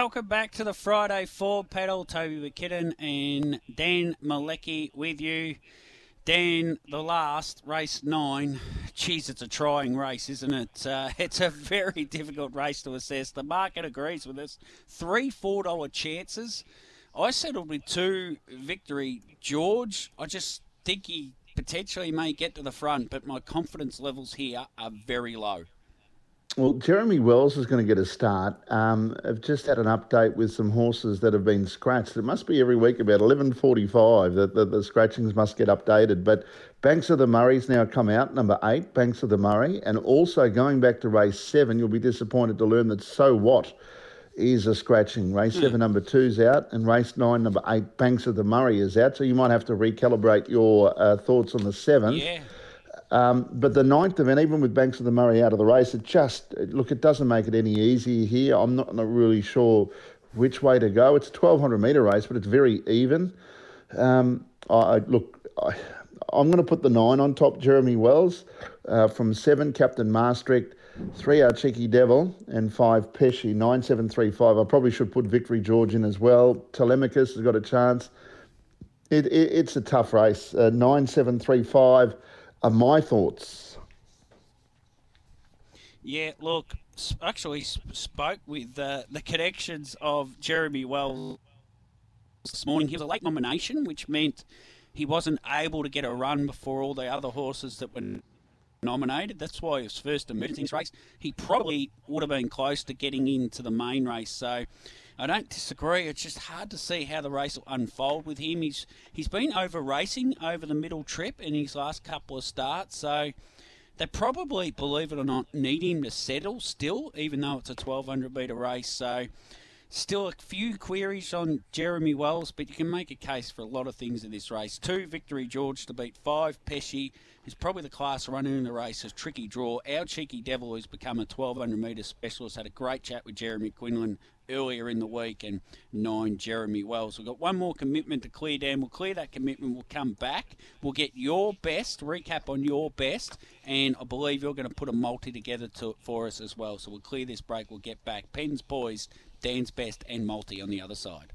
Welcome back to the Friday Four Pedal. Toby McKinnon and Dan Malecki with you. Dan, the last race nine. Geez, it's a trying race, isn't it? Uh, it's a very difficult race to assess. The market agrees with us. Three four dollar chances. I settled with two victory. George, I just think he potentially may get to the front, but my confidence levels here are very low. Well, Jeremy Wells is going to get a start. Um, I've just had an update with some horses that have been scratched. It must be every week about 11.45 that the, the scratchings must get updated. But Banks of the Murray's now come out, number eight, Banks of the Murray. And also going back to race seven, you'll be disappointed to learn that So What is a scratching. Race mm. seven, number two's out, and race nine, number eight, Banks of the Murray is out. So you might have to recalibrate your uh, thoughts on the seventh. Yeah. Um, but the ninth event, even with Banks of the Murray out of the race, it just look, it doesn't make it any easier here. I'm not, not really sure which way to go. It's a 1200 metre race, but it's very even. Um, I look, I, am going to put the nine on top. Jeremy Wells uh, from seven, Captain Maastricht, three our Cheeky Devil, and five Pesci. Nine seven three five. I probably should put Victory George in as well. Telemachus has got a chance. It, it, it's a tough race. Uh, nine seven three five are my thoughts. Yeah, look, actually spoke with uh, the connections of Jeremy Wells this morning. He was a late nomination, which meant he wasn't able to get a run before all the other horses that were nominated. That's why his first emergence race, he probably would have been close to getting into the main race. So I don't disagree. It's just hard to see how the race will unfold with him. He's he's been over racing over the middle trip in his last couple of starts, so they probably, believe it or not, need him to settle still, even though it's a 1200 metre race. So still a few queries on Jeremy Wells, but you can make a case for a lot of things in this race. Two, Victory George to beat five, Pesci is probably the class running in the race. A tricky draw. Our cheeky devil, who's become a 1200 metre specialist, had a great chat with Jeremy Quinlan earlier in the week, and nine Jeremy Wells. We've got one more commitment to clear Dan. We'll clear that commitment. We'll come back. We'll get your best recap on your best, and I believe you're going to put a multi together to, for us as well. So we'll clear this break. We'll get back. Pens poised, Dan's best, and multi on the other side.